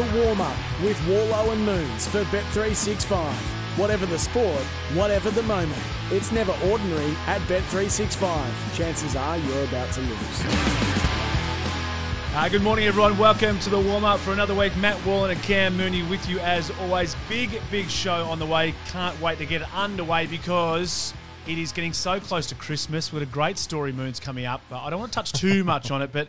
The warm up with Warlow and Moons for Bet365. Whatever the sport, whatever the moment, it's never ordinary at Bet365. Chances are you're about to lose. Uh, good morning, everyone. Welcome to the warm up for another week. Matt Wallen and Cam Mooney with you as always. Big, big show on the way. Can't wait to get underway because it is getting so close to Christmas with a great story, Moon's coming up. But I don't want to touch too much on it, but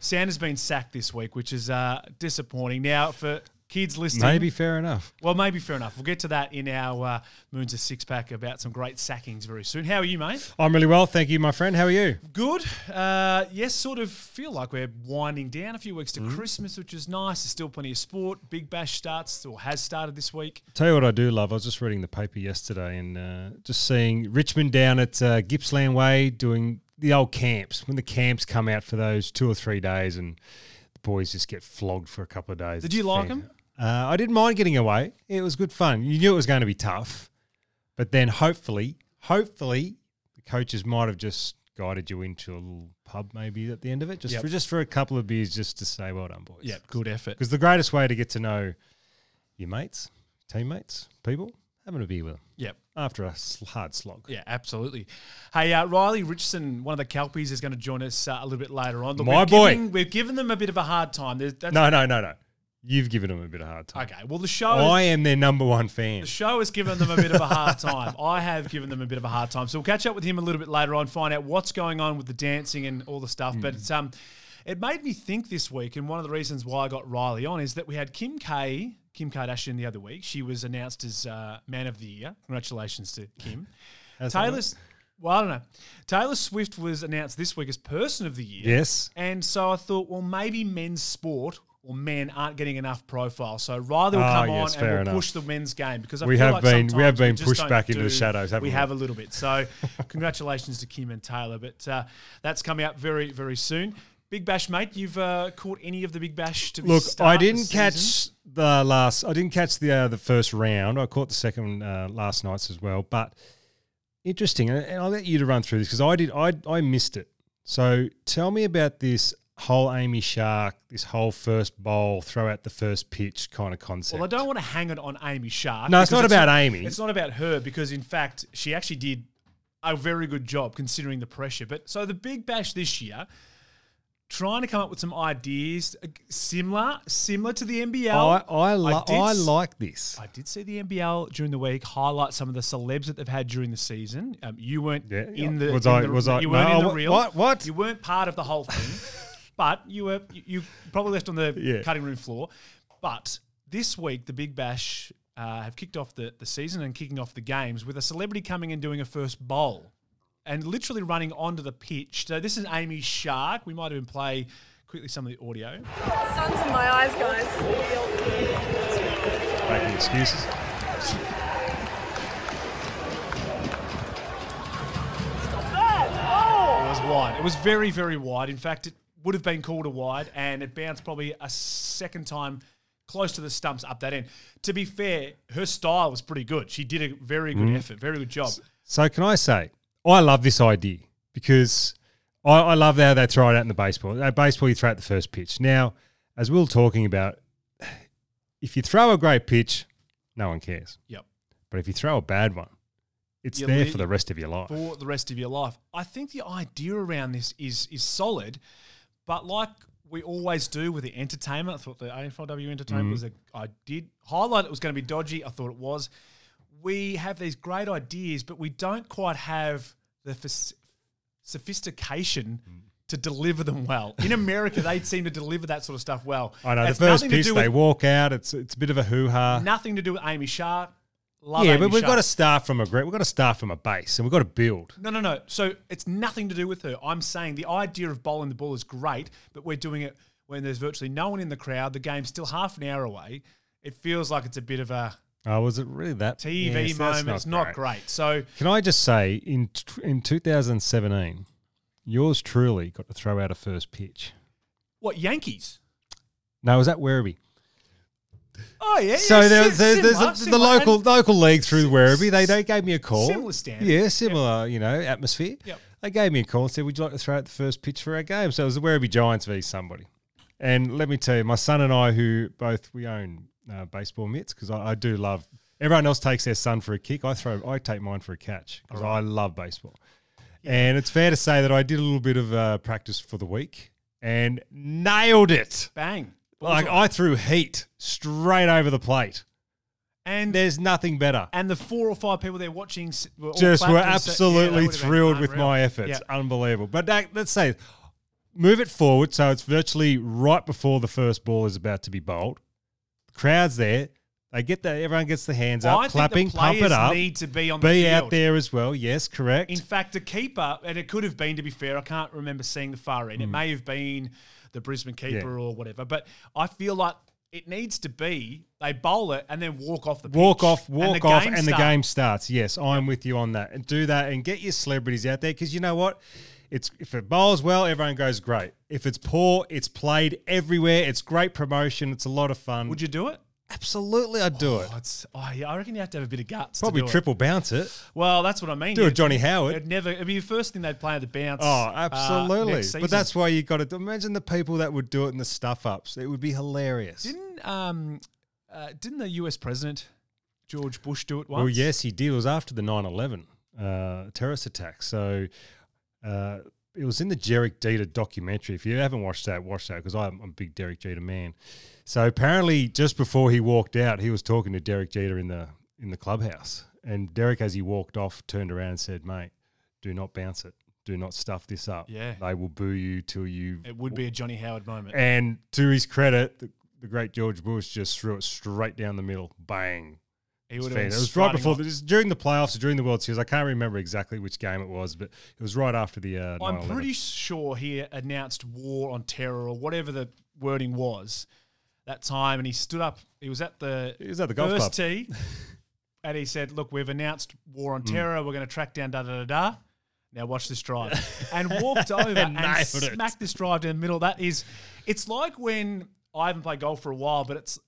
Santa's been sacked this week, which is uh, disappointing. Now, for kids listening, Maybe fair enough. well, maybe fair enough. We'll get to that in our uh, Moons of Six Pack about some great sackings very soon. How are you, mate? I'm really well, thank you, my friend. How are you? Good. Uh, yes, sort of feel like we're winding down a few weeks to Christmas, which is nice. There's still plenty of sport. Big Bash starts or has started this week. Tell you what I do love. I was just reading the paper yesterday and uh, just seeing Richmond down at uh, Gippsland Way doing the old camps. When the camps come out for those two or three days and the boys just get flogged for a couple of days. Did you like them? Uh, I didn't mind getting away. It was good fun. You knew it was going to be tough, but then hopefully, hopefully, the coaches might have just guided you into a little pub maybe at the end of it, just Yep. for just for a couple of beers, just to say well done, boys. Yeah, good effort. Because the greatest way to get to know your mates, teammates, people, having a beer with them Yep. after a hard slog. Yeah, absolutely. Hey, uh, Riley Richardson, one of the Kelpies, is going to join us uh, a little bit later on. Look, My we've boy. Given, we've given them a bit of a hard time. There's- That's, No, no, no, no. You've given them a bit of a hard time. Okay, well, the show I am their number one fan. the show has given them a bit of a hard time. I have given them a bit of a hard time. So we'll catch up with him a little bit later on, find out what's going on with the dancing and all the stuff. But Hmm. it's, um, it made me think this week, and one of the reasons why I got Riley on is that we had Kim K, Kim Kardashian the other week. She was announced as uh, Man of the Year. Congratulations to Kim. How's Taylor's, well, I don't know. Taylor Swift was announced this week as Person of the Year. Yes. And so I thought, well, maybe men's sport or men aren't getting enough profile. So Riley will Ah, come yes, on and we'll enough. push the men's game because I We feel have like been- we have been just pushed back into the shadows, haven't we we? have a little bit. So congratulations to Kim and Taylor. But uh, that's coming up very, very soon. Big Bash, mate. You've uh, caught any of the Big Bash to Look, I didn't season? catch the last. I didn't catch the uh, the first round. I caught the second uh, last nights as well. But interesting, and I'll let you to run through this because I did. I I missed it. So tell me about this whole Amy Shark, this whole first bowl, throw out the first pitch kind of concept. Well, I don't want to hang it on Amy Shark. No, it's not about Amy. It's not about her because, in fact, she actually did a very good job considering the pressure. But so the Big Bash this year, trying to come up with some ideas uh, similar, similar to the NBL. I I, li- I did I s- like this. I did see the NBL during the week highlight some of the celebs that they've had during the season. Um, you weren't Yeah, in the was in I- the- was I- you weren't no, in the reel. what- what? You weren't part of the whole thing, but you were you, you probably left on the Yeah. cutting room floor. But this week, the Big Bash uh, have kicked off the, the season and kicking off the games with a celebrity coming and doing a first bowl and literally running onto the pitch. So this is Amy Shark. We might even play quickly some of the audio. Sun's in my eyes, guys. Making excuses. It was wide. It was very, very wide. In fact, it would have been called a wide, and it bounced probably a second time close to the stumps up that end. To be fair, her style was pretty good. She did a very good mm. effort, very good job. So can I say, I love this idea because I, I love how they throw it out in the baseball. Uh, baseball, you throw out the first pitch. Now, as we were talking about, if you throw a great pitch, no one cares. Yep. But if you throw a bad one, it's You there for the rest of your life. For the rest of your life. I think the idea around this is is solid, but like we always do with the entertainment, I thought the AFLW entertainment was a I did highlight it was going to be dodgy. I thought it was. We have these great ideas, but we don't quite have the phys- sophistication to deliver them well. In America, they seem to deliver that sort of stuff well. I know the first nothing to pitch, do they walk out. It's it's a bit of a hoo ha. nothing to do with Amy Shark. Love Yeah, Amy but we've got to start from a great. We've got to start from a base, and we've got to build. No, no, no. So it's nothing to do with her. I'm saying the idea of bowling the ball is great, but we're doing it when there's virtually no one in the crowd. The game's still half an hour away. It feels like it's a bit of a Oh, was it really that TV Yes, that's moment. it's not great. So Can I just say, in in 2017, yours truly got to throw out a first pitch. what Yankees? No, was at Werribee. Oh yeah. So yeah, there, si- was- there's, there's similar, a, the local local league through Werribee. They they gave me a call. Similar standard. Yeah, similar. You know, atmosphere. Yep. They gave me a call and said, "Would you like to throw out the first pitch for our game?" So it was the Werribee Giants v somebody. And let me tell you, my son and I, who both we own uh, baseball mitts, because I, I do love. Everyone else takes their son for a kick. I throw. I take mine for a catch because I love baseball. And it's fair to say that I did a little bit of uh, practice for the week and nailed it. Bang. Like. I threw heat straight over the plate. and There's nothing better. and the four or five people there watching were Just were and said- yeah, absolutely thrilled with my efforts. Yeah. Unbelievable. But that, let's say, move it forward so it's virtually right before the first ball is about to be bowled. Crowd's there. They get the everyone gets the hands up, I think clapping, the pump it up. Need to be on the Be field. out there as well. Yes, correct. In fact, the keeper, and it could have been, to be fair, I can't remember seeing the far end. It may have been the Brisbane keeper Hmm. Yeah. or whatever, but I feel like it needs to be they bowl it and then walk off the pitch. walk off, and walk the off, and the game starts. Yes, I'm with you on that. And do that and get your celebrities out there because you know what? It's if it bowls well, everyone goes great. If it's poor, it's played everywhere. It's great promotion. It's a lot of fun. Would you do it? Absolutely, I'd do it. Oh, it's, oh, yeah, I reckon you have to have a bit of guts. Probably to do triple bounce it. It. Well, that's what I mean. Do a You'd- Johnny Howard. It'd never. It'd be the first thing they'd play at the bounce. Oh, uh, absolutely. next but that's why you got to imagine the people that would do it in the stuff ups. It would be hilarious. Didn't um, uh, didn't the U.S. president George Bush do it once? Well, yes, he did. It was after the 9 11 uh, terrorist attack. So uh, it was in the Derek Jeter documentary. If you haven't watched that, watch that because I'm a big Derek Jeter man. So apparently, just before he walked out, he was talking to Derek Jeter in the in the clubhouse, and Derek, as he walked off, turned around and said, "Mate, do not bounce it. Do not stuff this up. Yeah. they will boo you till you." It would be a Johnny Howard moment. And to his credit, the, the great George Bush just threw it straight down the middle. Bang. He It would was, have it was right before, off. it during the playoffs or during the World Series. I can't remember exactly which game it was, but it was right after the. Uh, I'm 9/11. pretty sure he announced war on terror or whatever the wording was that time, and he stood up. He was at the He was at the golf first club. tee, and he said, "Look, we've announced war on terror. We're going to track down da da da da." Now watch this drive, and walked over and, it. smacked this drive down the middle. That is, it's like when I haven't played golf for a while, but it's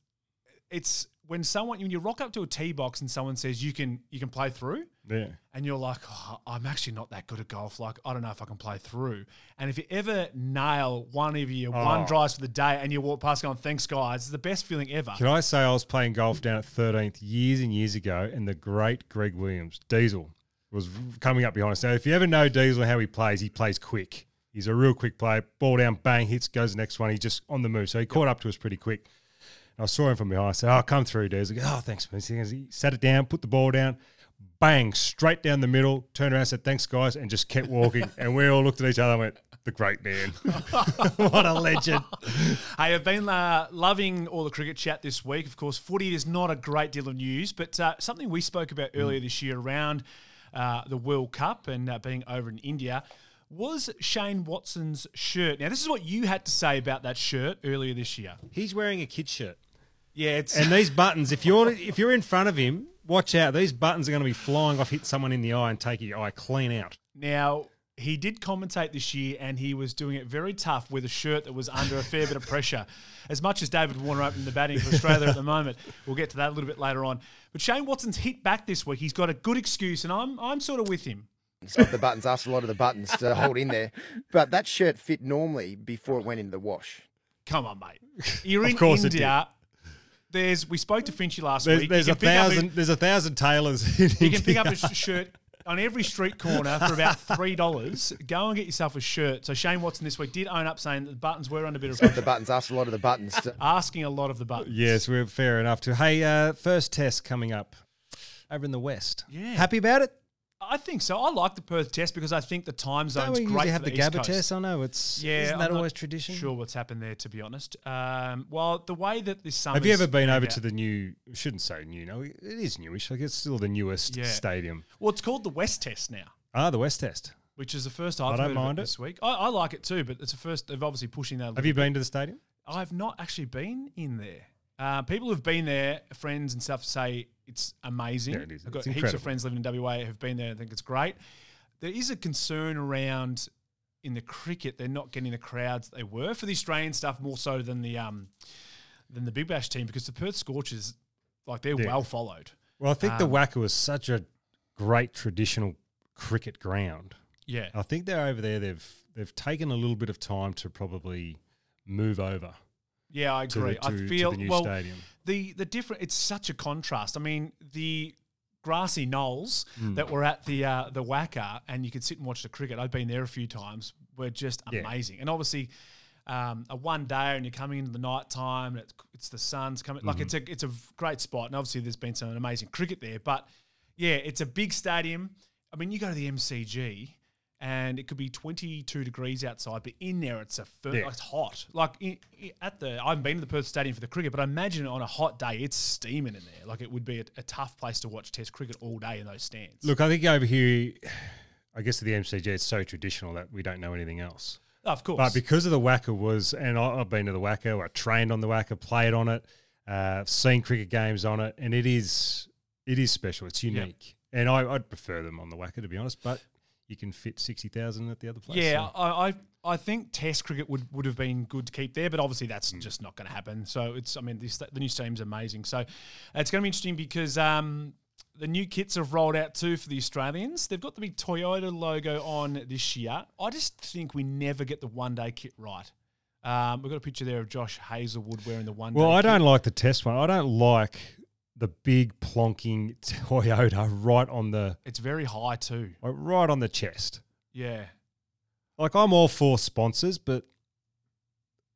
it's when someone when you rock up to a tee box and someone says you can you can play through Yeah. and you're like, oh, I'm actually not that good at golf. Like, I don't know if I can play through. And if you ever nail one of your oh. one Oh. drives for the day and you walk past going, thanks, guys, it's the best feeling ever. Can I say I was playing golf down at 13th years and years ago, and the great Greg Williams, Diesel, was coming up behind us. Now, if you ever know Diesel how he plays, he plays quick. He's a real quick player. Ball down, bang, hits, goes the next one. He's just on the move. So he caught up to us pretty quick. And I saw him from behind. I said, Oh, come through, Diesel. He goes, Oh, thanks, man. He sat it down, put the ball down, bang, straight down the middle, turned around, said, Thanks, guys, and just kept walking. and we all looked at each other and went, The great man. what a legend. Hey, I've been uh, loving all the cricket chat this week. Of course, footy is not a great deal of news, but uh, something we spoke about Mm. earlier this year around uh, the World Cup and uh, being over in India was Shane Watson's shirt. Now, this is what you had to say about that shirt earlier this year. He's wearing a kid shirt. Yeah, it's And these buttons, if you're if you're in front of him, watch out. These buttons are going to be flying off, hit someone in the eye, and take your eye clean out. Now, he did commentate this year and he was doing it very tough with a shirt that was under a fair bit of pressure. As much as David Warner opened the batting for Australia at the moment, we'll get to that a little bit later on. But Shane Watson's hit back this week. He's got a good excuse, and I'm I'm sort of with him. of the buttons, asked a lot of the buttons to hold in there. But that shirt fit normally before it went into the wash. Come on, mate. You're Of in course it India. There's we spoke to Finchy last There's, week. there's a can pick up thousand. there's a thousand tailors. In You can pick up a sh- shirt on every street corner for about three dollars. Go and get yourself a shirt. So Shane Watson this week did own up saying that the buttons were under a bit of Of the buttons, asked a lot of the buttons to asking a lot of the buttons. Yes, we're fair enough to. Hey, uh, first test coming up over in the west. Yeah. happy about it. I think so. I like the Perth test because I think the time Don't zone's we great usually for have the, the, Gabba Coast. test? I know it's. Yeah, isn't that I'm not always tradition? Sure, what's happened there? To be honest, um, well, the way that this summer Have you ever been over to the new? Shouldn't say new. No, it is newish. Like it's still the newest Yeah. stadium. Well, it's called the West Test now, Ah, the West Test. which is the first I've I don't heard mind of it. it this week. I, I like it too, but it's the first. They've obviously pushing that. Have little you been to the stadium? I've not actually been in there. Uh, people who've been there, friends and stuff, say it's amazing. Yeah, it is. I've got It's heaps incredible. of friends living in WA who've been there and think it's great. There is a concern around in the cricket they're not getting the crowds they were for the Australian stuff more so than the um than the Big Bash team because the Perth Scorchers like they're Yeah. well followed. Well, I think the Um, WACA was such a great traditional cricket ground. Yeah, I think they're over there. They've they've taken a little bit of time to probably move over Yeah, I to, agree. the, to, I to feel the well. stadium. The the different it's such a contrast. I mean, the grassy knolls Mm. that were at the uh, the WACA and you could sit and watch the cricket. I've been there a few times. Were just Yeah. amazing. And obviously, um, a one day and you're coming into the night time and it's, it's the sun's coming. Like it's a Mm-hmm. it's a great spot. And obviously, there's been some amazing cricket there. But yeah, it's a big stadium. I mean, you go to the MCG. And it could be 22 degrees outside, but in there it's a fir- Yeah. it's hot. Like i i at the, I haven't been to the Perth Stadium for the cricket, but I imagine on a hot day it's steaming in there. Like it would be a, a tough place to watch Test cricket all day in those stands. Look, I think over here, I guess at the MCG, it's so traditional that we don't know anything else. Oh, of course. But because of the WACA was, and I, I've been to the WACA, I trained on the WACA, played on it, uh, seen cricket games on it, and it is it is special. It's unique, and I, I'd prefer them on the WACA to be honest. But you can fit sixty thousand at the other place. yeah, so- I, I I think Test cricket would, would have been good to keep there, but obviously that's just not going to happen. So it's I mean this, the new stadium's amazing. So it's going to be interesting because um, the new kits have rolled out too for the Australians. They've got the big Toyota logo on this year. I just think we never get the one day kit right. Um, we've got a picture there of Josh Hazlewood wearing the one. Well, I kit. don't like the test one. I don't like the big plonking Toyota right on the It's very high too. like, right on the chest. Yeah. Like I'm all for sponsors, but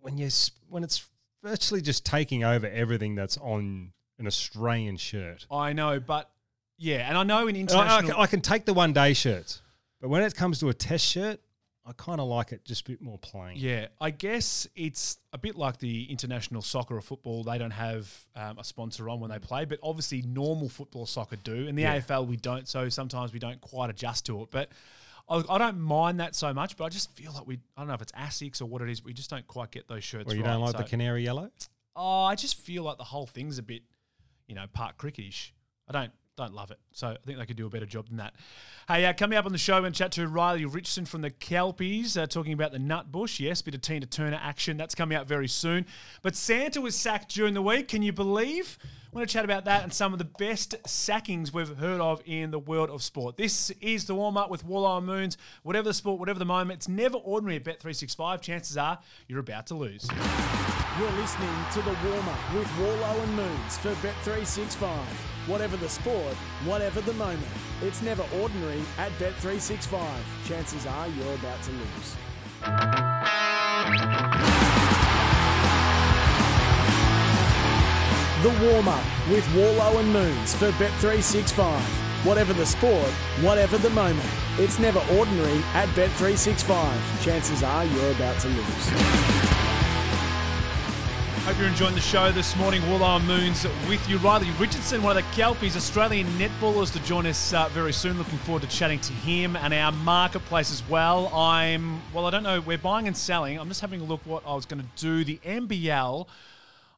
when you s- when it's virtually just taking over everything that's on an Australian shirt, I know, but yeah, and I know in And I, I international. can, I can take the one day shirts, but when it comes to a test shirt, I kind of like it just a bit more plain. Yeah, I guess it's a bit like the international soccer or football. They don't have um, a sponsor on when they play, but obviously normal football or soccer do. In the Yeah. AFL, we don't, so sometimes we don't quite adjust to it. But I, I don't mind that so much, but I just feel like we, I don't know if it's ASICS or what it is, but we just don't quite get those shirts Well, you right. don't like the canary yellow? Oh, I just feel like the whole thing's a bit, you know, part cricketish. I don't don't love it. So I think they could do a better job than that. Hey, uh, coming up on the show, to chat to Riley Richardson from the Kelpies, uh, talking about the Nutbush. Yes, bit of Tina Turner action. That's coming out very soon. But Santa was sacked during the week. Can you believe? We're going to chat about that and some of the best sackings we've heard of in the world of sport. This is the warm up with Walleye and Moons. Whatever the sport, whatever the moment, it's never ordinary at Bet365. Chances are you're about to lose. You're listening to the warm up with Warlow and Moons for Bet365. Whatever the sport, whatever the moment, it's never ordinary at Bet365. Chances are you're about to lose. The warm up with Warlow and Moons for Bet365. Whatever the sport, whatever the moment, it's never ordinary at Bet365. Chances are you're about to lose. Hope you're enjoying the show this morning. Wallow Moons with you. Riley Richardson, one of the Kelpies, Australian netballers, to join us uh, very soon. Looking forward to chatting to him and our marketplace as well. I'm, well, I don't know, we're buying and selling. I'm just having a look what I was going to do. The NBL,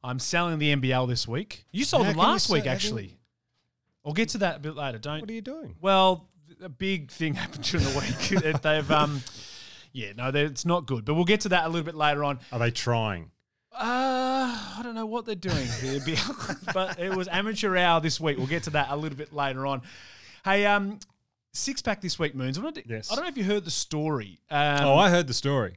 I'm selling the NBL this week. You sold them last week, sell- how can- actually. We'll get to that a bit later. Don't. What are you doing? Well, a big thing happened during the week. They've, um, yeah, no, it's not good. But we'll get to that a little bit later on. Are they trying? Uh, I don't know what they're doing, here, but it was amateur hour this week. We'll get to that a little bit later on. Hey, um, six pack this week, Moons. I, to- Yes. I don't know if you heard the story. Um, oh, I heard the story.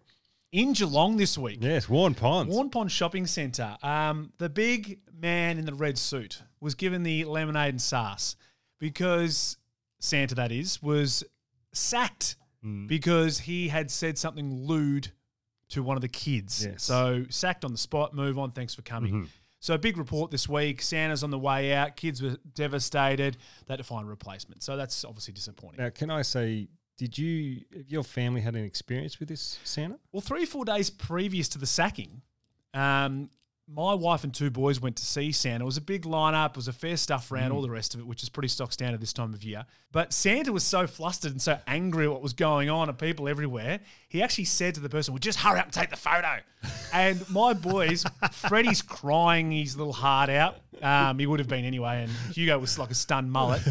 in Geelong this week, Yes, Waurn Ponds. Waurn Pond Shopping Centre, um, the big man in the red suit was given the lemonade and sauce because Santa, that is, was sacked Hmm. because he had said something lewd to one of the kids. Yes. So sacked on the spot, move on, thanks for coming. Mm-hmm. So big report this week. Santa's on the way out. Kids were devastated. They had to find a replacement. So that's obviously disappointing. Now, can I say, did you, have your family had an experience with this, Santa? Well, three, four days previous to the sacking, um, my wife and two boys went to see Santa. It was a big lineup. It was a fair stuff round, all the rest of it, which is pretty stock standard this time of year. But Santa was so flustered and so angry at what was going on and people everywhere, he actually said to the person, well, just hurry up and take the photo. and my boys, Freddie's crying his little heart out. Um, he would have been anyway, and Hugo was like a stunned mullet.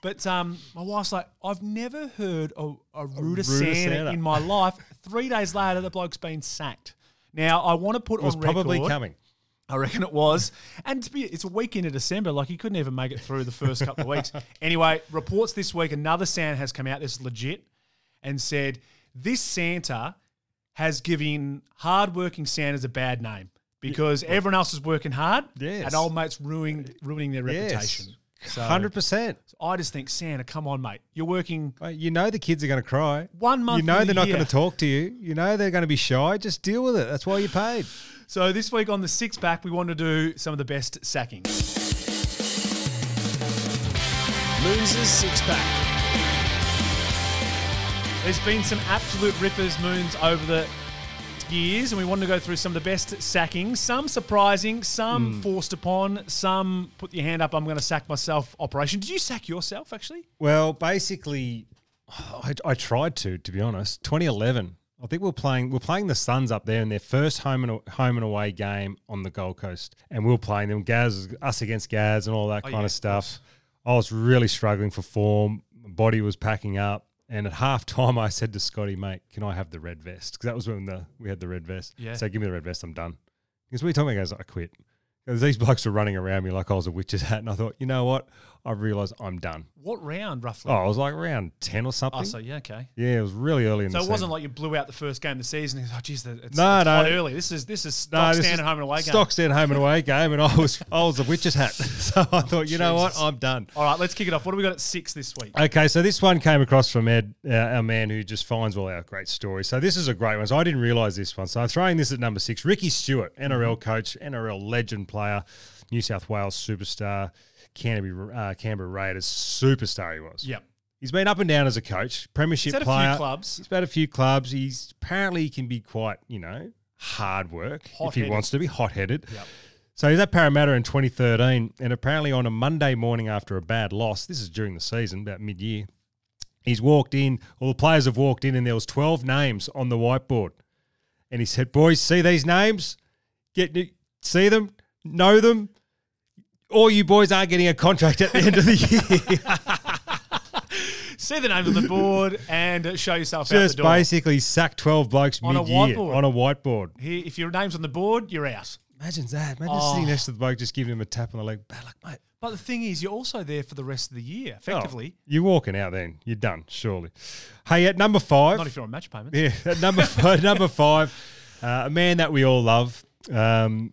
But um, my wife's like, I've never heard a, a ruder, Santa, Santa. in my life. Three days later, the bloke's been sacked. Now, I want to put It was on probably coming. I reckon it was. And to be, it's a week into December. Like he couldn't even make it through the first couple of weeks. Anyway, reports this week. Another Santa has come out. This is legit, and said this Santa has given hardworking Santas a bad name because everyone else is working hard Yes. and old mate's ruining ruining their reputation. So, Hundred percent. I just think Santa, come on, mate. You're working You know the kids are going to cry. One month You know they're not going to talk to you. You know they're going to be shy. Just deal with it. That's why you paid. So this week on the six pack, we want to do some of the best sacking. Moons' six pack. There's been some absolute rippers, Moons, over the years, and we want to go through some of the best sackings. Some surprising, some Hmm. forced upon, some put your hand up, I'm going to sack myself operation. Did you sack yourself, actually? Well, basically, I, I tried to. To be honest, 2011. I think we're playing we're playing the Suns up there in their first home and home and away game on the Gold Coast, and we are playing them Gaz us against Gaz and all that Oh, kind yeah, of of stuff. I was really struggling for form. My body was packing up, and at half time, I said to Scotty, "Mate, can I have the red vest?" Because that was when the we had the red vest. Yeah. So give me the red vest. I'm done. Because talking about? He goes, I quit. Because these blokes were running around me like I was a witch's hat, and I thought, you know what? I realised I'm done. What round, roughly? Oh, I was like round 10 or something. Oh, so yeah, okay. yeah, it was really early in the season. So the it wasn't season. like you blew out the first game of the season. And, oh, geez, it's, No, it's no. hot early. This is this is No, stock this standard is home and away game. Stock stand home and away game, and I was I was a witch's hat. So I thought, you know what? I'm done. All right, let's kick it off. What do we got at six this week? Okay, so this one came across from Ed, uh, our man who just finds all our great stories. So this is a great one. So I didn't realise this one. So I'm throwing this at number six. Ricky Stuart, NRL coach, NRL legend player, New South Wales superstar, Canterbury, uh, Canberra Raiders superstar he was. Yep. He's been up and down as a coach, premiership He's had a player. few clubs. He's had a few clubs. He's apparently he can be quite, you know, hard work if he wants to be hot headed. Yep. So he's at Parramatta in 2013, and apparently on a Monday morning after a bad loss, this is during the season, about mid-year, he's walked in, all the players have walked in, and there was 12 names on the whiteboard. And he said, boys, see these names? Get See them? Know them? All you boys are getting a contract at the end of the year. See the name of the board and show yourself out Just the door. basically sack 12 blokes On a mid-year whiteboard. on a whiteboard. Here, if your name's on the board, you're out. Imagine that. Imagine Oh. sitting next to the bloke, just giving him a tap on the leg. Bad luck, mate. But the thing is, you're also there for the rest of the year, effectively. Oh, you're walking out then. You're done, surely. Hey, at number five. Not if you're on match payments. yeah, at number five, number five, uh, a man that we all love. Um,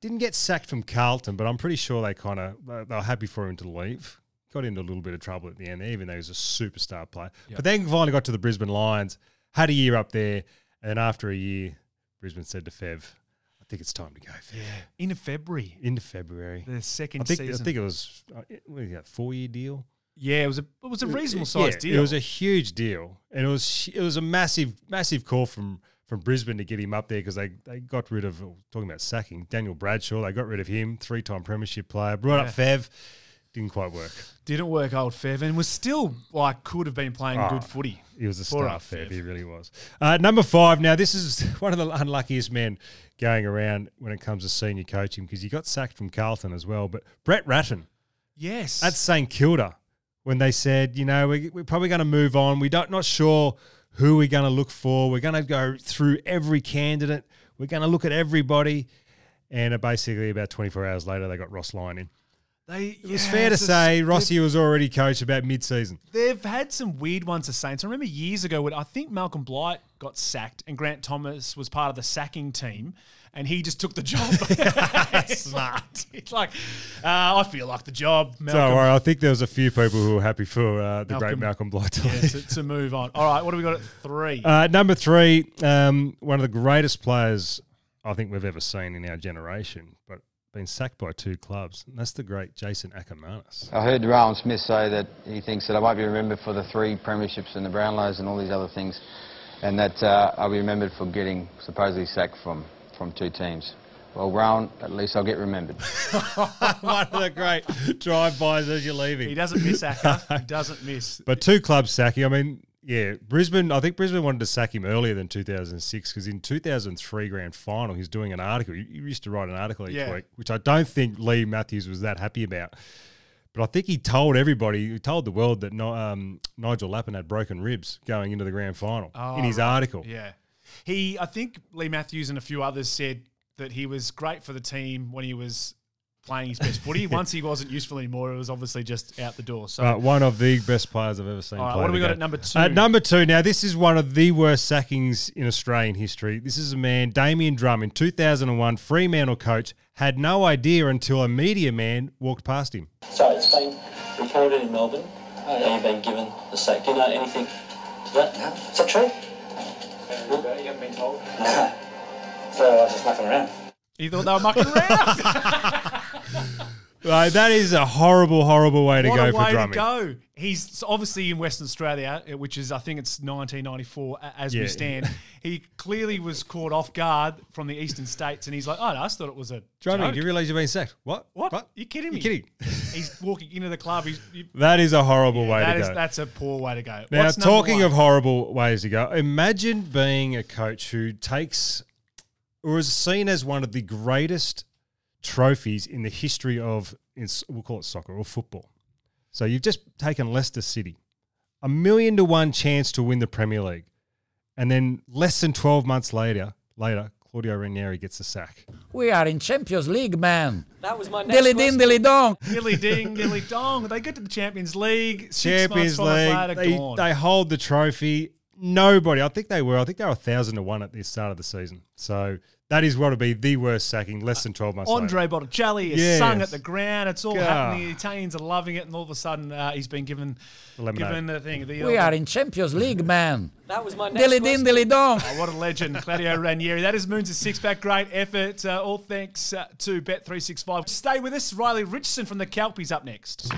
didn't get sacked from Carlton, but I'm pretty sure they kind of they were happy for him to leave. Got into a little bit of trouble at the end, even though he was a superstar player. But then finally got to the Brisbane Lions, had a year up there, and after a year, Brisbane said to Fev, "I think it's time to go." Fev. In February, Into February. the second I think season. I think it was uh, what is that four year deal. yeah, it was a it was a reasonable sized Yeah, deal. It was a huge deal, and it was it was a massive massive call from from Brisbane to get him up there because they, they got rid of talking about sacking Daniel Bradshaw. They got rid of him, three time premiership player. Brought up Fev, didn't quite work. Didn't work, old Fev, and was still like could have been playing Oh, good footy. He was a star, Fev. Fev. He really was. Uh, number five. Now this is one of the unluckiest men going around when it comes to senior coaching because he got sacked from Carlton as well. But Brett Ratten. Yes, That's St Kilda when they said, you know, we, we're probably going to move on. We don't not sure who we're going to look for. We're going to go through every candidate. We're going to look at everybody. And uh, basically, about 24 hours later, they got Ross Lyon in. They. It was fair to say Rossi was already coach about mid-season. They've had some weird ones, the Saints. I remember years ago when I think Malcolm Blight got sacked and Grant Thomas was part of the sacking team and he just took the job. Smart. It's like, uh, I feel like the job, Malcolm, Don't worry, I think there was a few people who were happy for uh, the great Malcolm- Malcolm Blight to yeah, to, to move on. All right, what do we got at three? Uh, number three, um, one of the greatest players I think we've ever seen in our generation, been sacked by two clubs. And that's the great Jason Akermanis. I heard Rowan Smith say that he thinks that I won't be remembered for the three premierships and the Brownlows and all these other things, and that uh, I'll be remembered for getting supposedly sacked from, from two teams. Well, Rowan, at least I'll get remembered. one of the great drive-bys as you're leaving. he doesn't miss Acker. he doesn't miss. But two clubs sacking. I mean, yeah, Brisbane. I think Brisbane wanted to sack him earlier than 2006 because in 2003 grand final, he's doing an article. He, used to write an article each Yeah. week, which I don't think Leigh Matthews was that happy about. But I think he told everybody, he told the world that um, Nigel Lappin had broken ribs going into the grand final in his article. Yeah. He, I think Leigh Matthews and a few others said that he was great for the team when he was playing his best footy. Once he wasn't useful anymore, it was obviously just out the door. So, But one of the best players I've ever seen. all right, what do we got game. at number uh, two? At number two, now this is one of the worst sackings in Australian history. This is a man, Damian Drum, in 2001, Fremantle coach, had no idea until a media man walked past him. So it's been reported in Melbourne uh, that you've been given the sack. Do you know anything to that? No. Is that true? You haven't been told? No. So I was just mucking around. he thought they were mucking around. Right, that is a horrible, horrible way to what go a for way to drumming. go! He's obviously in Western Australia, uh, which is I think it's 1994 a- as we Yeah. stand. he clearly was caught off guard from the eastern states, and he's like, "Oh, no, I just thought it was a Drumming, joke." do you realise you've been sacked? What? What? What? You kidding me? You kidding? He's walking into the club. He's you, That is a horrible way that to is go. that's a poor way to go. Now, What's talking of horrible ways to go, imagine being a coach who takes or is seen as one of the greatest trophies in the history of, in, we'll call it soccer or football. So you've just taken Leicester City, a million to one chance to win the Premier League, and then less than twelve months later, later Claudio Ranieri gets the sack. We are in Champions League, man. That was my next Dilly din, dilly dong. dilly ding, dilly dong. They get to the Champions League. Six Champions League, later, they, gone. they hold the trophy. Nobody, I think they were, I think they were a thousand to one at the start of the season. So that is what would be the worst sacking, less than twelve months. later. Andrea Bocelli is Yes. sung at the ground. It's all God. happening. The Italians are loving it, and all of a sudden, uh, he's been given Lemonade. given the thing. The, We are in Champions League, man. That was my next Dilly din, dilly dong. Oh, what a legend, Claudio Ranieri. That is Moons' six pack. Great effort. Uh, all thanks uh, to Bet365. Stay with us. Riley Richardson from the Kelpies up next.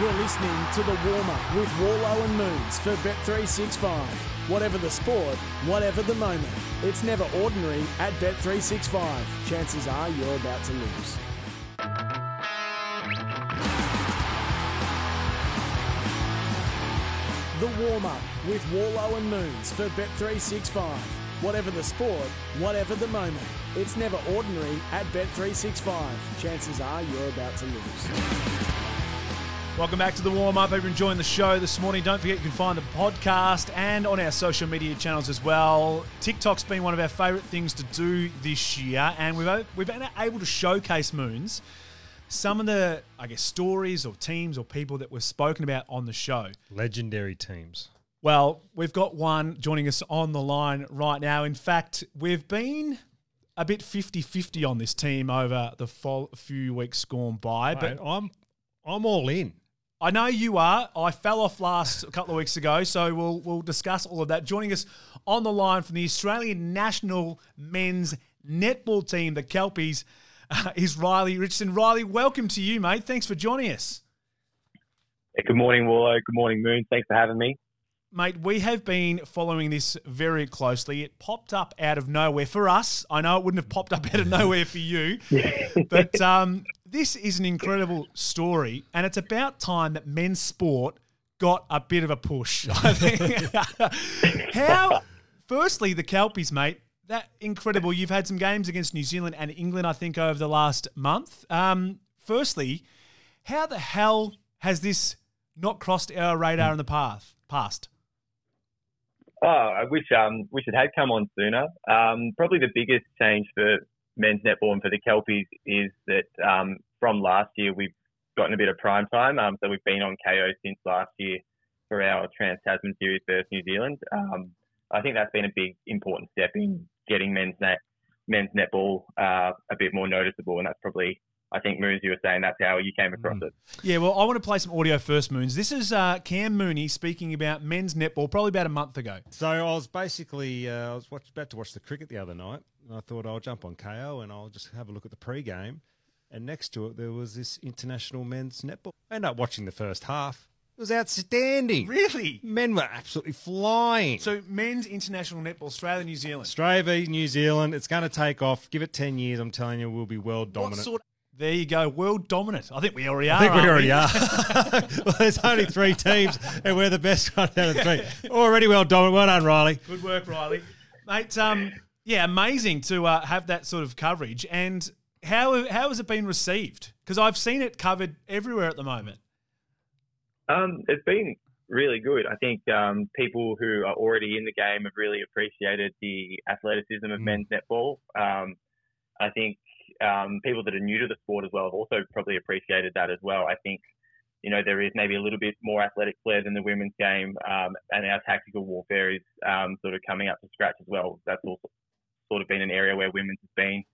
You're listening to the warm up with Warlow and Moons for Bet365. Whatever the sport, whatever the moment, it's never ordinary at Bet365. Chances are you're about to lose. The warm up with Warlow and Moons for Bet365. Whatever the sport, whatever the moment, it's never ordinary at Bet365. Chances are you're about to lose. Welcome back to the warm up. Hope you're enjoying the show this morning. Don't forget you can find the podcast and on our social media channels as well. TikTok's been one of our favourite things to do this year, and we've we've been able to showcase Moons some of the I guess stories or teams or people that we've spoken about on the show. Legendary teams. Well, we've got one joining us on the line right now. In fact, we've been a bit 50-50 on this team over the fol- few weeks gone by, but I'm I'm all in. I know you are. I fell off last a couple of weeks ago, so we'll we'll discuss all of that. Joining us on the line from the Australian national men's netball team, the Kelpies, uh, is Riley Richardson. Riley, welcome to you, mate. Thanks for joining us, Yeah, good morning, Wallo. Good morning, Moon. Thanks for having me. mate. We have been following this very closely. It popped up out of nowhere for us. I know it wouldn't have popped up out of nowhere for you, but um, this is an incredible story, and it's about time that men's sport got a bit of a push. I think. How? Firstly, the Kelpies, mate. That incredible. You've had some games against New Zealand and England, I think, over the last month. Um, firstly, how the hell has this not crossed our radar in the path past? Oh, I wish um wish it had come on sooner. Um, probably the biggest change for men's netball and for the Kelpies is that um, from last year we've gotten a bit of prime time. Um, so we've been on Kayo since last year for our Trans Tasman series versus New Zealand. Um, I think that's been a big important step in getting men's net men's netball uh, a bit more noticeable, and that's probably I think Moons, you were saying that's how you came across it. Yeah, well, I want to play some audio first, Moons. This is uh, Cam Mooney speaking about men's netball probably about a month ago. So I was basically uh, I was watch, about to watch the cricket the other night, and I thought I'll jump on Kayo and I'll just have a look at the pre-game. And next to it, there was this international men's netball. I ended up watching the first half. It was outstanding. Really? Men were absolutely flying. So, men's international netball, Australia, New Zealand. Australia v New Zealand, it's going to take off. Give it ten years. I'm telling you, we'll be world dominant. sort? There you go, world dominant. I think we already are. I think we already are. well, there's only three teams, and we're the best one out of three. Already well dominant. Well done, Riley. Good work, Riley. Mate, um, yeah, amazing to uh, have that sort of coverage. And how how has it been received? Because I've seen it covered everywhere at the moment. Um, it's been really good. I think um, people who are already in the game have really appreciated the athleticism of Mm. men's netball. Um, I think um, people that are new to the sport as well have also probably appreciated that as well. I think, you know, there is maybe a little bit more athletic flair than the women's game, um, and our tactical warfare is um, sort of coming up to scratch as well. That's also sort of been an area where women's has been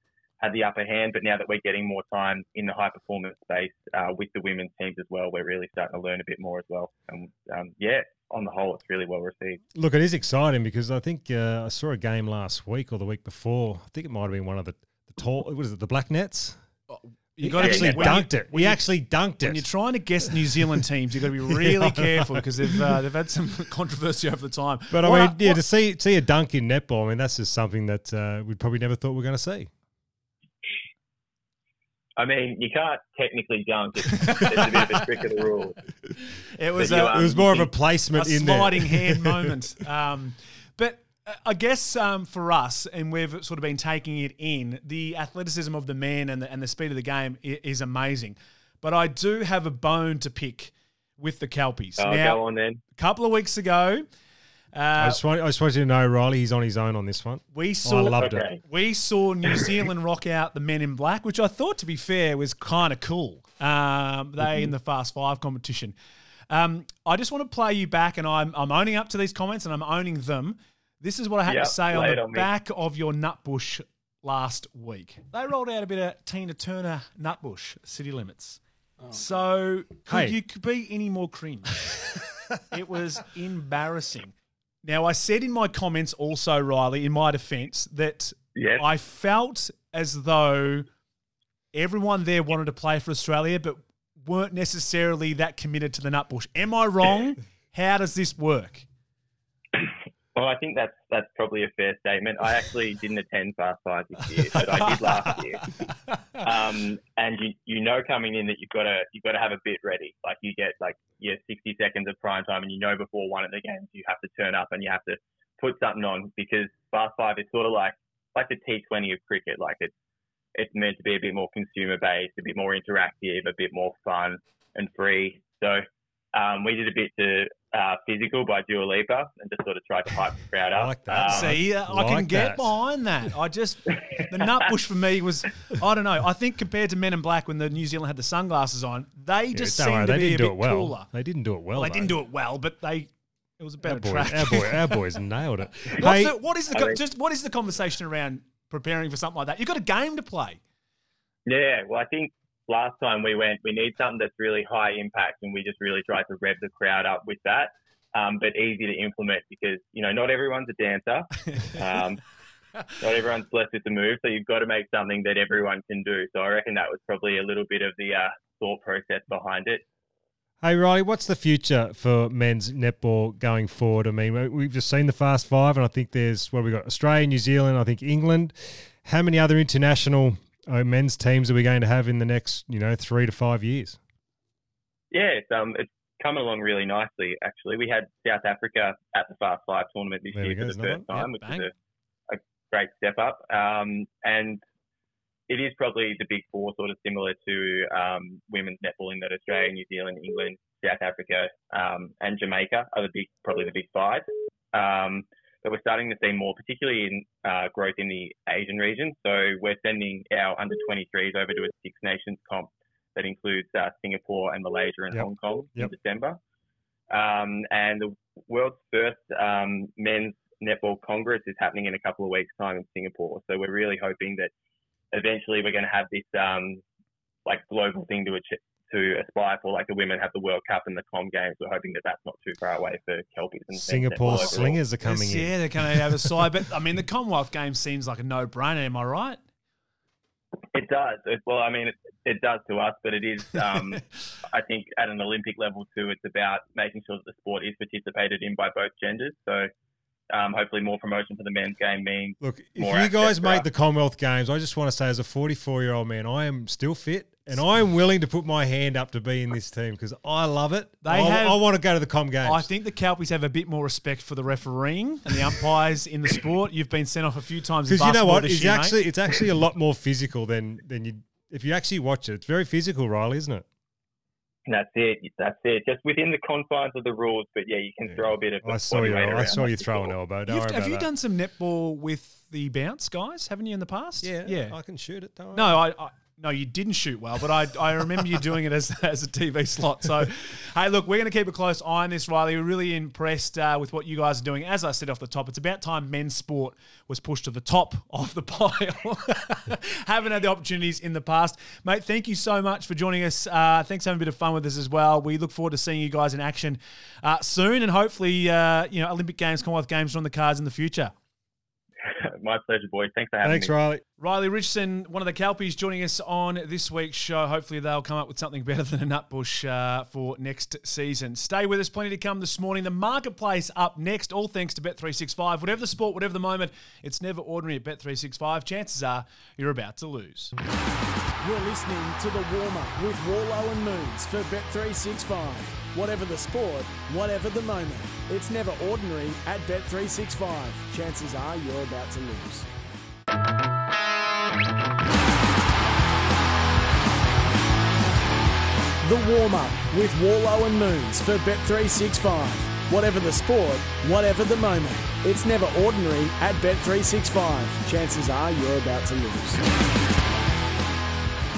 had the upper hand, but now that we're getting more time in the high performance space uh, with the women's teams as well, we're really starting to learn a bit more as well. And um, yeah, on the whole, it's really well received. Look, it is exciting because I think uh, I saw a game last week or the week before. I think it might have been one of the, the tall. What is it? The Black Nets. You he gotta be- actually when you- dunked it. We you- actually dunked it. When you're trying to guess New Zealand teams, you've got to be really careful because they've uh, they've had some controversy over the time. But I What- mean, yeah, what- to see see a dunk in netball, I mean, that's just something that uh, we probably never thought we were going to see. I mean, you can't technically dunk. It's, it's a bit of a trick of the rules. It was But you, a, um, It was more of a placement a in there. sliding hand moment. Um, but I guess um, for us, and we've sort of been taking it in, the athleticism of the men and the, and the speed of the game i- is amazing. But I do have a bone to pick with the Kelpies. Oh, now, go on then. a couple of weeks ago, I uh, just, want, I just want you to know, Riley, he's on his own on this one. we I saw loved Okay. it. we saw New Zealand rock out the men in black, which I thought, to be fair, was kind of cool. Um, they in the Fast Five competition. Um, I just want to play you back, and I'm I'm owning up to these comments, and I'm owning them. This is what I had Yep, to say on the on me. back of your Nutbush last week. They rolled out a bit of Tina Turner Nutbush City Limits. Oh, so could Hey. you be any more cringe? it was embarrassing. Now, I said in my comments also, Riley, in my defense, that Yes. I felt as though everyone there wanted to play for Australia, but weren't necessarily that committed to the nutbush. Am I wrong? How does this work? Well, I think that's that's probably a fair statement. I actually didn't attend Fast Five this year, but I did last year. Um, and you you know coming in that you've got to you've got to have a bit ready. Like you get like your 60 seconds of prime time, and you know before one of the games you have to turn up and you have to put something on because Fast Five is sort of like like the T20 of cricket. Like it's it's meant to be a bit more consumer based, a bit more interactive, a bit more fun and free. So um, we did a bit to uh, physical by Dua Lipa and just sort of tried to hype the crowd up. I like that. Um, See, uh, I can like get that. behind that. I just the nutbush for me was I don't know. I think compared to Men in Black when the New Zealand had the sunglasses on, they Yeah, just seemed worry, to they be didn't a do bit it well. cooler. They didn't do it well. Well, they didn't do it well, but they it was a better Our, boy, track. our, boy, our boys nailed it. Hey, the, what is the co- just what is the conversation around preparing for something like that? You've got a game to play. Yeah, well, I think last time we went, we need something that's really high impact, and we just really tried to rev the crowd up with that, um, but easy to implement because you know not everyone's a dancer, um, not everyone's blessed with the move, so you've got to make something that everyone can do. So I reckon that was probably a little bit of the uh, thought process behind it. Hey Riley, what's the future for men's netball going forward? I mean, we- we've just seen the Fast Five, and I think there's what we got: Australia, New Zealand, I think England. How many other international men's teams are we going to have in the next, you know, three to five years? Yeah, it's um, it's come along really nicely. Actually, we had South Africa at the Fast Five tournament this There year go, for the first one. time, Yep, which bang. is a, a great step up. Um, and it is probably the big four, sort of similar to um, women's netball in that Australia, New Zealand, England, South Africa, um, and Jamaica are the big, probably the big five. Um, but we're starting to see more, particularly in uh, growth in the Asian region. So we're sending our under 23s over to a Six Nations comp that includes uh, Singapore and Malaysia and Yep. Hong Kong Yep. in December. Um, and the world's first um, men's netball congress is happening in a couple of weeks' time in Singapore. So we're really hoping that eventually we're going to have this um, like global thing to achieve. To aspire for, like the women have the World Cup and the Com Games, we're hoping that that's not too far away for Kelpies and Singapore netball. Slingers are coming Yes, in. Yeah, they're coming out of the side. But I mean, the Commonwealth Games seems like a no-brainer. Am I right? It does. It, well, I mean, it, it does to us, but it is, um, I think, at an Olympic level too. It's about making sure that the sport is participated in by both genders. So, um, hopefully, more promotion for the men's game means Look, if more you guys make the Commonwealth Games, I just want to say, as a 44 year old man, I am still fit and I am willing to put my hand up to be in this team because I love it. They I, have- I want to go to the Com Games. I think the Kelpies have a bit more respect for the refereeing and the umpires in the sport. You've been sent off a few times because you know what? It's year, mate. actually it's actually a lot more physical than than you if you actually watch it. It's very physical, Riley, isn't it? That's it. That's it. Just within the confines of the rules, but yeah, you can throw a bit of. I saw you. I saw you for throw an elbow. Don't You've- worry have about you that. done some netball with the bounce guys? Haven't you in the past? Yeah, yeah. I can shoot it. Don't. No, I, I no, you didn't shoot well, but I, I remember you doing it as, as a TV slot. So, hey, look, we're going to keep a close eye on this, Riley. We're really impressed uh, with what you guys are doing. As I said off the top, it's about time men's sport was pushed to the top of the pile. Haven't had the opportunities in the past. Mate, thank you so much for joining us. Uh, thanks for having a bit of fun with us as well. We look forward to seeing you guys in action uh, soon and hopefully, uh, you know, Olympic Games, Commonwealth Games are on the cards in the future. My pleasure, boys. Thanks for having Thanks, me. Thanks, Riley. Riley Richardson, one of the Kelpies, joining us on this week's show. Hopefully, they'll come up with something better than a nutbush uh, for next season. Stay with us, plenty to come this morning. The marketplace up next, all thanks to Bet365. Whatever the sport, whatever the moment, it's never ordinary at Bet365. Chances are you're about to lose. You're listening to the warm up with Worlo and Moons for Bet365. Whatever the sport, whatever the moment, it's never ordinary at Bet365. Chances are you're about to lose. The warm up with Worlo and Moons for Bet365. Whatever the sport, whatever the moment, it's never ordinary at Bet365. Chances are you're about to lose.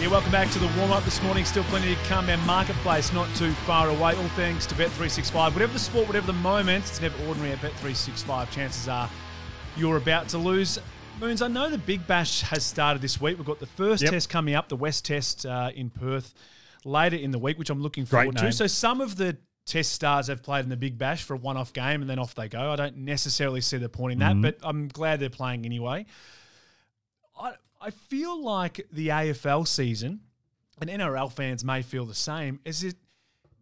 Yeah, welcome back to the warm up this morning. Still plenty to come. Our marketplace not too far away. All thanks to Bet365. Whatever the sport, whatever the moment, it's never ordinary at Bet365. Chances are you're about to lose. Moons, I know the Big Bash has started this week. We've got the first Yep. test coming up, the West Test uh, in Perth, later in the week, which I'm looking forward to. So some of the test stars have played in the Big Bash for a one-off game and then off they go. I don't necessarily see the point in that, Mhm. but I'm glad they're playing anyway. I I feel like the AFL season, and NRL fans may feel the same, is it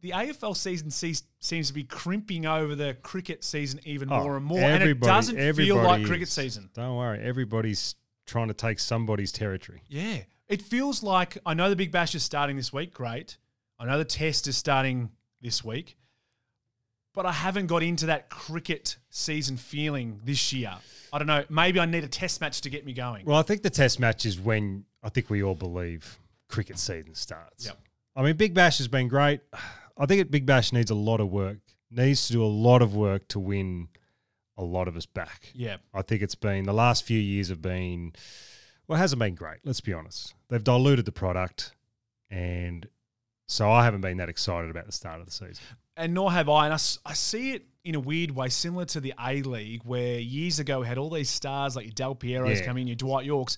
the AFL season sees, seems to be crimping over the cricket season even Oh, more and more, and it doesn't feel like cricket is. season. Don't worry. Everybody's trying to take somebody's territory. Yeah. It feels like I know the Big Bash is starting this week, great. I know the test is starting this week, but I haven't got into that cricket season feeling this year. I don't know. Maybe I need a test match to get me going. Well, I think the test match is when I think we all believe cricket season starts. Yep. I mean, Big Bash has been great. I think Big Bash needs a lot of work. Needs to do a lot of work to win a lot of us back. Yeah. I think it's been the last few years have been well, it hasn't been great. Let's be honest. They've diluted the product, and so I haven't been that excited about the start of the season. and nor have I. And I see it in a weird way, similar to the A League, where years ago we had all these stars like your Del Piero's Yeah. coming in, your Dwight Yorkes,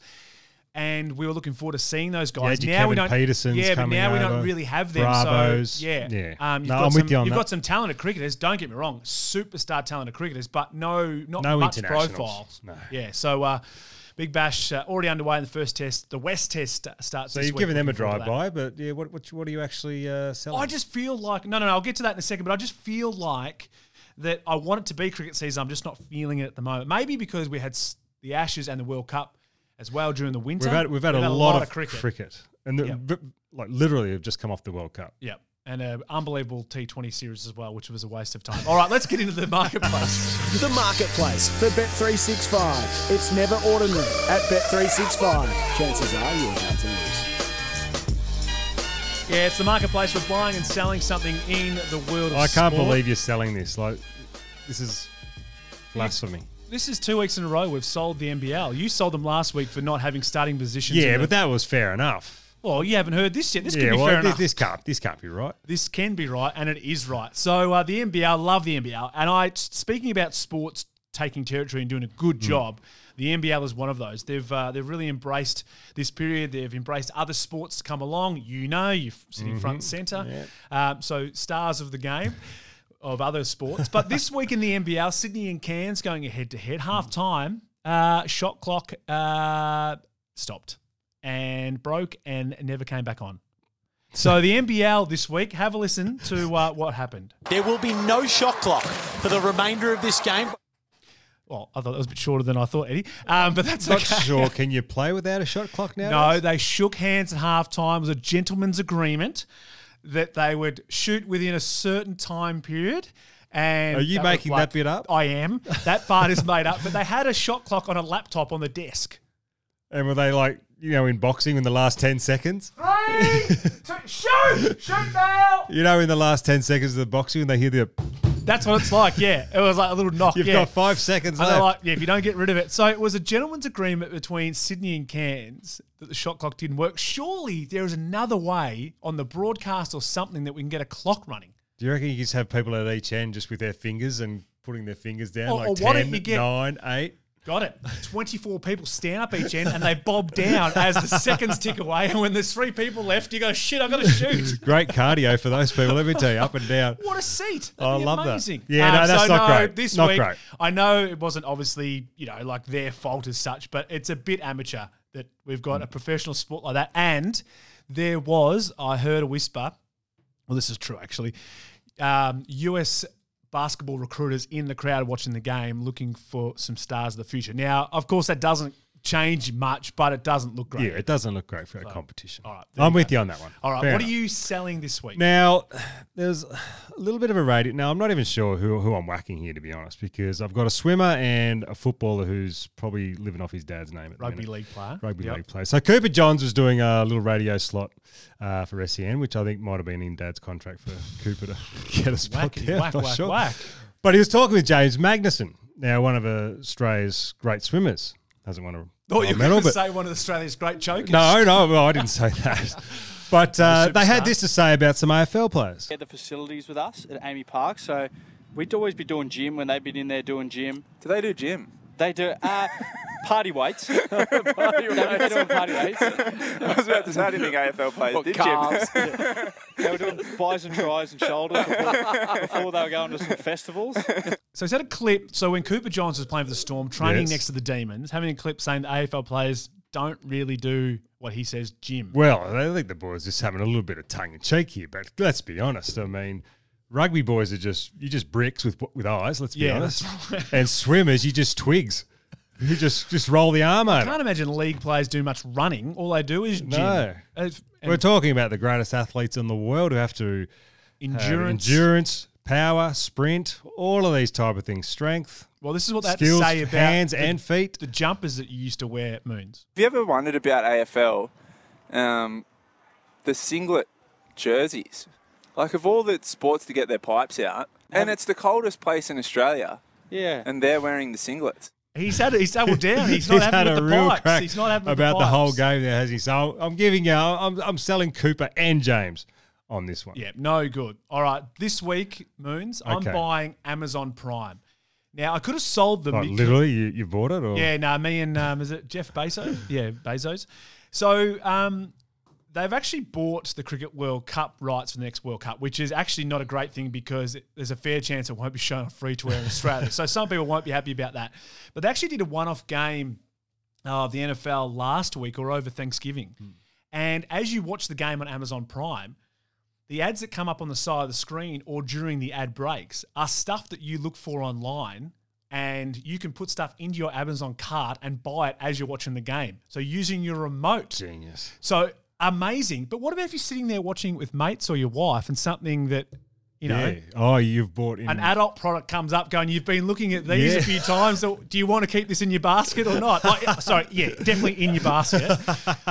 and we were looking forward to seeing those guys. Yeah, now we don't. Petersons yeah, but now we don't really have them. Bravos. So yeah, Yeah. Um, you've No, got I'm some, with you on You've that. got some talented cricketers. Don't get me wrong, superstar talented cricketers, but no, not No much profiles. No. Yeah, so. Uh, Big Bash uh, already underway in the first test. The West Test starts. So you've given them a Looking forward to drive by, but yeah, what what, what are you actually uh, selling? I just feel like no, no, no. I'll get to that in a second, but I just feel like that I want it to be cricket season. I'm just not feeling it at the moment. Maybe because we had the Ashes and the World Cup as well during the winter. we've had we've had, a, lot, of cricket. cricket, and the, Yep. like literally have just come off the World Cup. Yep. And an unbelievable T20 series as well, which was a waste of time. All right, let's get into the marketplace. The marketplace for Bet365. It's never ordinary at Bet365. Chances are you're about to lose. yeah, it's the marketplace. We're buying and selling something in the world of I can't sport. believe you're selling this. Like, this is blasphemy. This is two weeks in a row we've sold the NBL. You sold them last week for not having starting positions. Yeah, but that was fair enough. Well, you haven't heard this yet. This yeah, can be well, fair this, enough. this can't this can't be right. This can be right, and it is right. So uh, the NBL, love the NBL, and I speaking about sports taking territory and doing a good job. The NBL is one of those. They've uh, they've really embraced this period. They've embraced other sports to come along. You know, you're sitting front and center. Um, so stars of the game. Of other sports, but this week in the NBL, Sydney and Cairns going head to head. Half time, uh, shot clock uh, stopped and broke and never came back on. So the NBL this week, have a listen to uh, what happened. There will be no shot clock for the remainder of this game. Well, I thought that was a bit shorter than I thought, Eddie. Um, but that's Not okay. sure. Can you play without a shot clock now? No, they shook hands at halftime. It was a gentleman's agreement that they would shoot within a certain time period. And Are you that was making that bit up? I am. That part is made up. But they had a shot clock on a laptop on the desk. And were they like, you know, in boxing in the last 10 seconds? Three, two, shoot! Shoot now! You know, in the last 10 seconds of the boxing, when they hear the. That's what it's like, yeah. It was like a little knock. You've yeah. got five seconds And left. like, yeah, if you don't get rid of it. So it was a gentleman's agreement between Sydney and Cairns that the shot clock didn't work. Surely there is another way on the broadcast or something that we can get a clock running. Do you reckon you just have people at each end just with their fingers and putting their fingers down Or- like or why 10, don't you get- 9, 8? Got it. 24 people stand up each end and they bob down as the seconds tick away. And when there's three people left, you go, shit, I've got to shoot. Great cardio for those people, let me tell you, up and down. What a seat! I That'd be love that. amazing. Yeah, no, that's so not no, great. This Not week, great. I know it wasn't obviously you know like their fault as such, but it's a bit amateur that we've got Mm. a professional sport like that. And there was, I heard a whisper. Well, this is true actually. Um, US basketball recruiters in the crowd watching the game, looking for some stars of the future. Now, of course, that doesn't change much, but it doesn't look great. Yeah, it doesn't look great for a competition. All right, I'm you with go. you on that one. All right, Fair what enough. are you selling this week? Now, there's a little bit of a radio. Now, I'm not even sure who, who I'm whacking here, to be honest, because I've got a swimmer and a footballer who's probably living off his dad's name at Rugby league player. Rugby Yep. league player. So Cooper Johns was doing a little radio slot uh, for SEN, which I think might have been in dad's contract for Cooper to get a spot Wacky, there. whack, whack, sure. whack. But he was talking with James Magnussen, now one of Australia's great swimmers. Hasn't won a Thought gold you were medal, going to say one of Australia's great chokers. no, no, well, I didn't say that. But uh, they had this to say about some AFL players. Had the facilities with us at AAMI Park, so we'd always be doing gym when they'd been in there doing gym. Do they do gym? They do uh, party weights. party They'd doing party weights. I was about to say, I didn't think AFL players What, did calves? gym. Yeah. They were doing buys and tries and shoulders before, before they were going to some festivals. So he's had a clip. So when Cooper Johns was playing for the Storm, training Yes. next to the Demons, having a clip saying that AFL players don't really do what he says gym. Well, I think the boys just having a little bit of tongue in cheek here, but let's be honest. I mean, rugby boys are just you just bricks with with eyes. Let's be Yeah, honest. that's right. And swimmers, you just twigs. You just just roll the arm I over. can't imagine league players do much running. All they do is gym. No. And We're talking about the greatest athletes in the world who have to have Endurance. endurance, power, sprint, all of these type of things, strength. well, this is what they had skills, say about hands the, and feet. the jumpers that you used to wear at Moons. Have you ever wondered about AFL? Um, the singlet jerseys. Like, of all the sports to get their pipes out, and it's the coldest place in Australia, Yeah. and they're wearing the singlets. He's had he's doubled down. He's not He's having had with a the real pipes. crack He's not having about the, whole game there, has he? So I'm giving you, I'm, I'm selling Cooper and James on this one. Yeah, no good. All right, this week, Moons, I'm buying Amazon Prime. Now, I could have sold them. Literally, you, you bought it? Or? Yeah, no, me and um, is it Jeff Bezos? yeah, Bezos. So um, they've actually bought the Cricket World Cup rights for the next World Cup, which is actually not a great thing because it, there's a fair chance it won't be shown on free to air in Australia. so some people won't be happy about that. But they actually did a one-off game uh, of the NFL last week or over Thanksgiving, hmm. and as you watch the game on Amazon Prime. The ads that come up on the side of the screen or during the ad breaks are stuff that you look for online and you can put stuff into your Amazon cart and buy it as you're watching the game. So using your remote. Genius. So amazing. But what about if you're sitting there watching it with mates or your wife and something that, you know, Yeah. Oh, you've bought in. an adult product comes up going, you've been looking at these Yeah. a few times. So do you want to keep this in your basket or not? Sorry, yeah, definitely in your basket.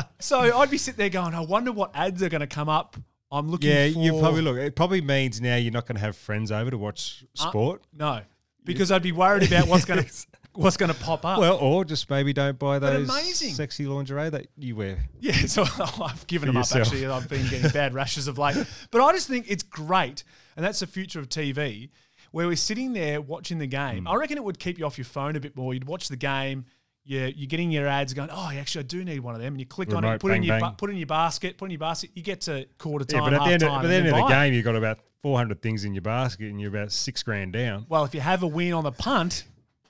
so I'd be sitting there going, I wonder what ads are going to come up. I'm looking yeah, for. you probably look. It probably means now you're not going to have friends over to watch Uh, sport. no, because I'd be worried about what's going to what's going to pop up. Well, or just maybe don't buy those amazing. sexy lingerie that you wear. Yeah, so I've given them yourself. up actually. I've been getting bad rashes of late. But I just think it's great. And that's the future of TV where we're sitting there watching the game. Hmm. I reckon it would keep you off your phone a bit more. You'd watch the game. You're, you're getting your ads going, oh, actually, I do need one of them. And you click on it, put, it in your, ba- put in your basket, put it in your basket. You get to quarter Yeah, time, but at half the end, of, time. but the end then of the buy it. game, you've got about 400 things in your basket and you're about six grand down. Well, if you have a win on the punt,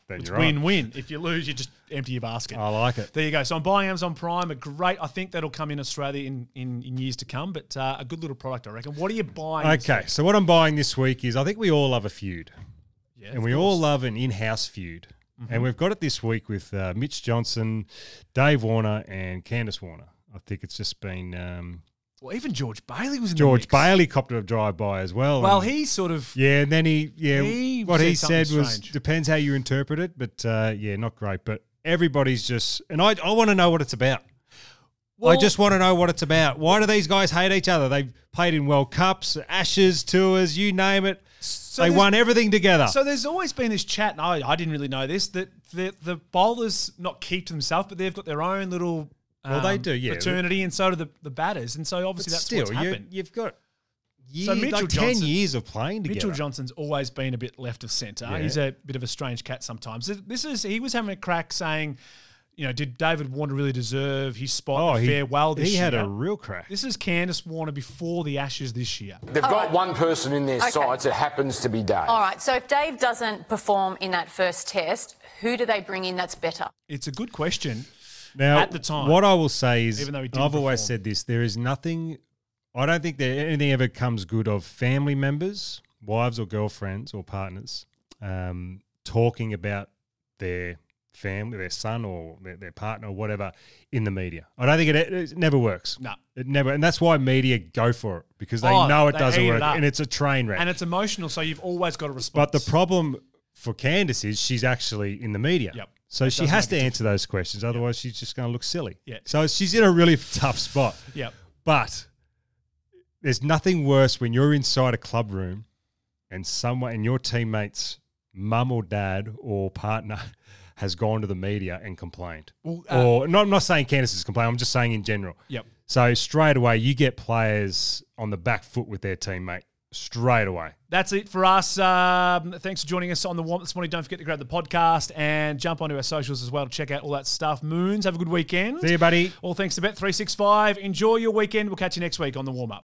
Then it's you're right. win-win. If you lose, you just empty your basket. I like it. There you go. So I'm buying Amazon Prime. A great. I think that'll come in Australia in in, in years to come. But uh, a good little product, I reckon. What are you buying? Okay, so what I'm buying this week is I think we all love a feud. Yeah, and we all love an in-house feud. Mhm. And we've got it this week with uh, Mitch Johnson, Dave Warner, and Candice Warner. I think it's just been um, Well, even George Bailey was in George the mix. Bailey copped a drive-by as well. Well, and- he sort of yeah, and then he yeah He what said he said was strange. depends how you interpret it, but uh, yeah, not great. But everybody's just and I I want to know what it's about. I just want to know what it's about. Why do these guys hate each other? They've played in World Cups, Ashes, tours, you name it. they won everything together. So there's always been this chat, and I, I didn't really know this, that the, the bowlers not keep to themselves, but they've got their own little Well, they um, do, yeah. fraternity, and so do the, the batters. And so But obviously that's still, what's you, happened. you've got years, So Mitchell like 10 years of playing together. Mitchell Johnson's always been a bit left of centre. Yeah. He's a bit of a strange cat sometimes. This is he was having a crack saying, you know, did David Warner really deserve his spot Oh, at he- farewell this he year? had a real crack. This is Candice Warner before the Ashes this year. They've got one person in their Okay. sides that happens to be Dave. All right, so if Dave doesn't perform in that first test, who do they bring in that's better? It's a good question. Now, at the time, what I will say is, even though I've always said this: there is nothing. I don't think that anything ever comes good of family members, wives or girlfriends or partners, um, talking about their family, their son or their, their partner or whatever in the media. I don't think it, it never works. No. it never, and that's why media go for it because they Oh, know it they doesn't eat it work, and it's a train wreck. and it's emotional, so you've always got a response. But the problem for Candice is she's actually in the media. Yep. So she has to answer those questions. Otherwise, she's just going to look silly. Yeah. So she's in a really tough spot. Yep. But there's nothing worse when you're inside a club room and someone and your teammate's mum or dad or partner has gone to the media and complained. Well, uh, or not, I'm not saying Candice has complained. I'm just saying in general. Yep. So straight away, you get players on the back foot with their teammate straight away. That's it for us. Um, thanks for joining us on the warm this morning. Don't forget to grab the podcast and jump onto our socials as well to check out all that stuff. Moons, have a good weekend. See you, buddy. All thanks to Bet365. Enjoy your weekend. We'll catch you next week on the warm up.